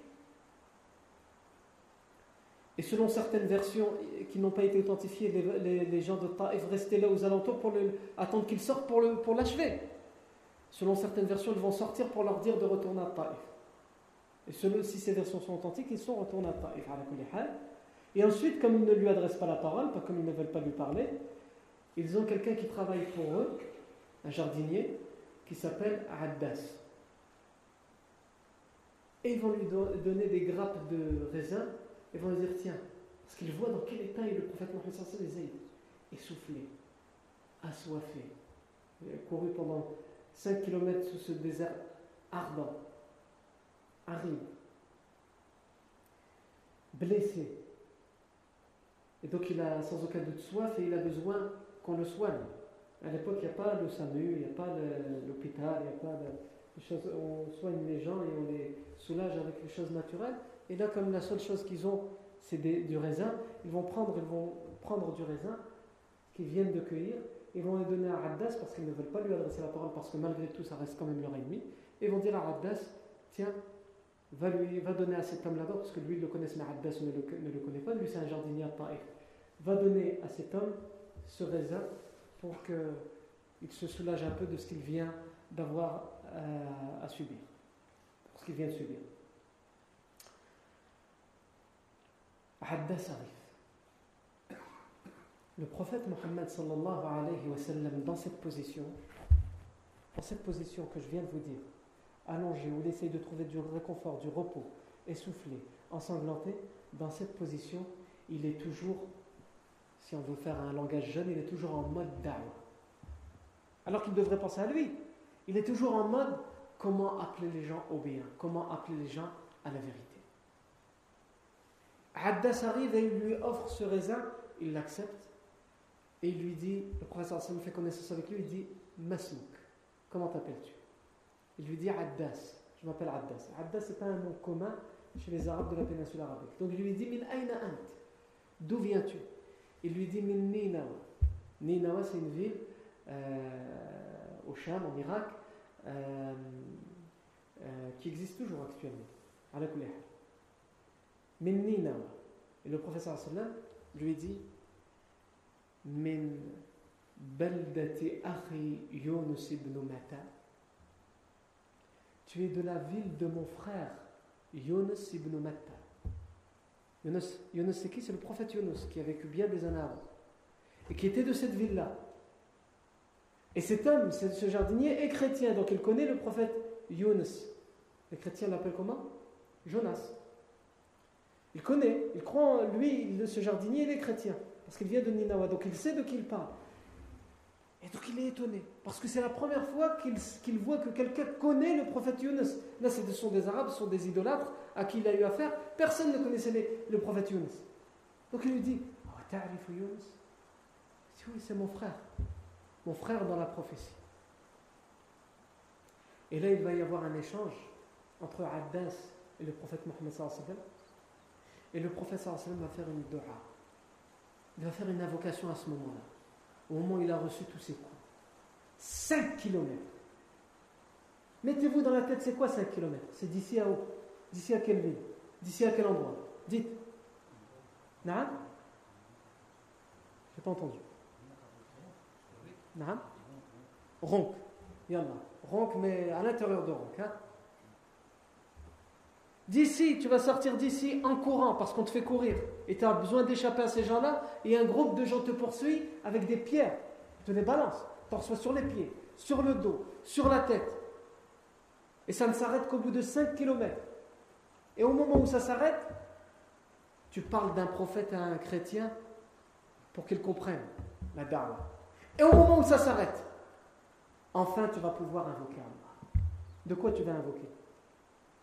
Et selon certaines versions qui n'ont pas été authentifiées, les, gens de Taïf restaient là aux alentours pour attendre qu'ils sortent pour, l'achever. Selon certaines versions, ils vont sortir pour leur dire de retourner à Taïf. Et selon, si ces versions sont authentiques, ils sont retournés à Taïf. Et ensuite, comme ils ne lui adressent pas la parole, pas comme ils ne veulent pas lui parler, ils ont quelqu'un qui travaille pour eux, un jardinier, qui s'appelle Addas. Et ils vont lui donner des grappes de raisin ils vont dire tiens, parce qu'ils voient dans quel état est le prophète Mohammed les Zayd, essoufflé, assoiffé, couru pendant 5 km sous ce désert ardent, aride, blessé. Et donc il a sans aucun doute soif et il a besoin qu'on le soigne. À l'époque, il n'y a pas le SAMU, il n'y a pas l'hôpital, il n'y a pas de choses. On soigne les gens et on les soulage avec les choses naturelles. Et là, comme la seule chose qu'ils ont, c'est du raisin, ils vont prendre, ils vont prendre du raisin qu'ils viennent de cueillir, ils vont le donner à Raddas parce qu'ils ne veulent pas lui adresser la parole parce que malgré tout, ça reste quand même leur ennemi. Et ils vont dire à Raddas, tiens, va, donner à cet homme là-bas parce que lui, il le connaît, mais Raddas ne le, ne connaît pas, lui c'est un jardinier à. Va donner à cet homme ce raisin pour qu'il se soulage un peu de ce qu'il vient d'avoir euh, à subir, ce qu'il vient de subir. Le prophète Mohammed sallallahu alayhi wa sallam, dans cette position, dans cette position que je viens de vous dire, allongé, où il essaye de trouver du réconfort, du repos, essoufflé, ensanglanté, dans cette position, il est toujours, si on veut faire un langage jeune, il est toujours en mode da'wah. Alors qu'il devrait penser à lui. Il est toujours en mode comment appeler les gens au bien, comment appeler les gens à la vérité. Haddas arrive et il lui offre ce raisin, il l'accepte et il lui dit, le professeur Hassan fait connaissance avec lui, il dit Masmouk, comment t'appelles-tu? Il lui dit Haddas, je m'appelle Haddas. Haddas c'est pas un nom commun chez les Arabes de la péninsule arabique. Donc il lui dit Min aina ant? D'où viens-tu? Il lui dit Min Ninawa. Ninawa c'est une ville euh, au Sham, en Irak, euh, euh, qui existe toujours actuellement. Min Ninawa. Et le professeur sallam lui dit Min baldati akhi Yunus ibn Mata. Tu es de la ville de mon frère Yunus ibn Matta. Yunus, c'est qui? C'est le prophète Yunus qui a vécu bien des années avant et qui était de cette ville-là. Et cet homme, ce jardinier, est chrétien, donc il connaît le prophète Yunus. Les chrétiens l'appellent comment? Jonas. Il connaît, il croit en lui, ce jardinier, il est chrétien, parce qu'il vient de Ninawa, donc il sait de qui il parle. Et donc il est étonné, parce que c'est la première fois qu'il voit que quelqu'un connaît le prophète Yunus. Là, ce sont des Arabes, ce sont des idolâtres à qui il a eu affaire. Personne ne connaissait le prophète Yunus. Donc il lui dit oh, Ta'rif Yunus Il dit Oui, c'est mon frère. Mon frère dans la prophétie. Et là, il va y avoir un échange entre Abbas et le prophète Mohammed Et le prophète va faire une dua. Il va faire une invocation à ce moment-là au moment où il a reçu tous ses coups. 5 km. Mettez-vous dans la tête, c'est quoi 5 km C'est d'ici à où? D'ici à quelle ville? D'ici à quel endroit? Dites. Naam? J'ai pas entendu. Naam? Ronk. Yallah. Ronk, mais à l'intérieur de Ronk. Hein? D'ici, tu vas sortir d'ici en courant parce qu'on te fait courir et tu as besoin d'échapper à ces gens-là et un groupe de gens te poursuit avec des pierres, te les balance, reçois sur les pieds, sur le dos, sur la tête. Et ça ne s'arrête qu'au bout de 5 km. Et au moment où ça s'arrête, tu parles d'un prophète à un chrétien pour qu'il comprenne la dame. Et au moment où ça s'arrête, enfin tu vas pouvoir invoquer Allah. De quoi tu vas invoquer?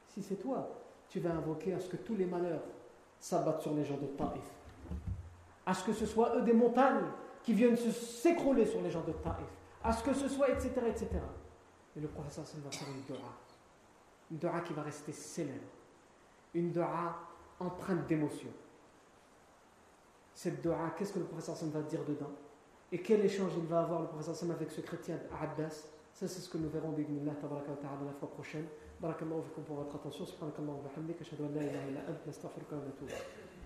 Si c'est toi, tu vas invoquer à ce que tous les malheurs s'abattent sur les gens de Taïf. À ce que ce soit eux des montagnes qui viennent s'écrouler sur les gens de Taïf. À ce que ce soit, etc. etc. Et le professeur va faire une dua. Une dua qui va rester célèbre. Une dua empreinte d'émotion. Cette dua, qu'est-ce que le professeur va dire dedans? Et quel échange il va avoir le professeur avec ce chrétien Abbas? Ça, c'est ce que nous verrons, b'idnillah, la fois prochaine. بارك الله فيكم فور فيك فيك فيك فيك فيك فيك فيك فيك فيك فيك فيك فيك فيك فيك